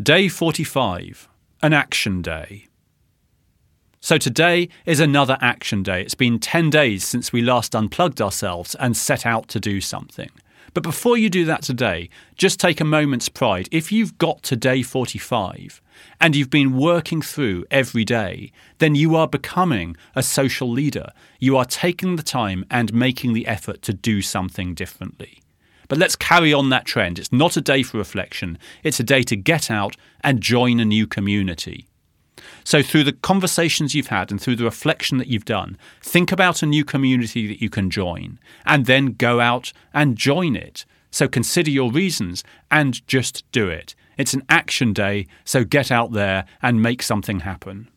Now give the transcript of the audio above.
Day 45, an action day. So today is another action day. It's been 10 days since we last unplugged ourselves and set out to do something. But before you do that today, just take a moment's pride. If you've got to day 45 and you've been working through every day, then you are becoming a social leader. You are taking the time and making the effort to do something differently. But let's carry on that trend. It's not a day for reflection, it's a day to get out and join a new community. So, through the conversations you've had and through the reflection that you've done, think about a new community that you can join and then go out and join it. So, consider your reasons and just do it. It's an action day, so get out there and make something happen.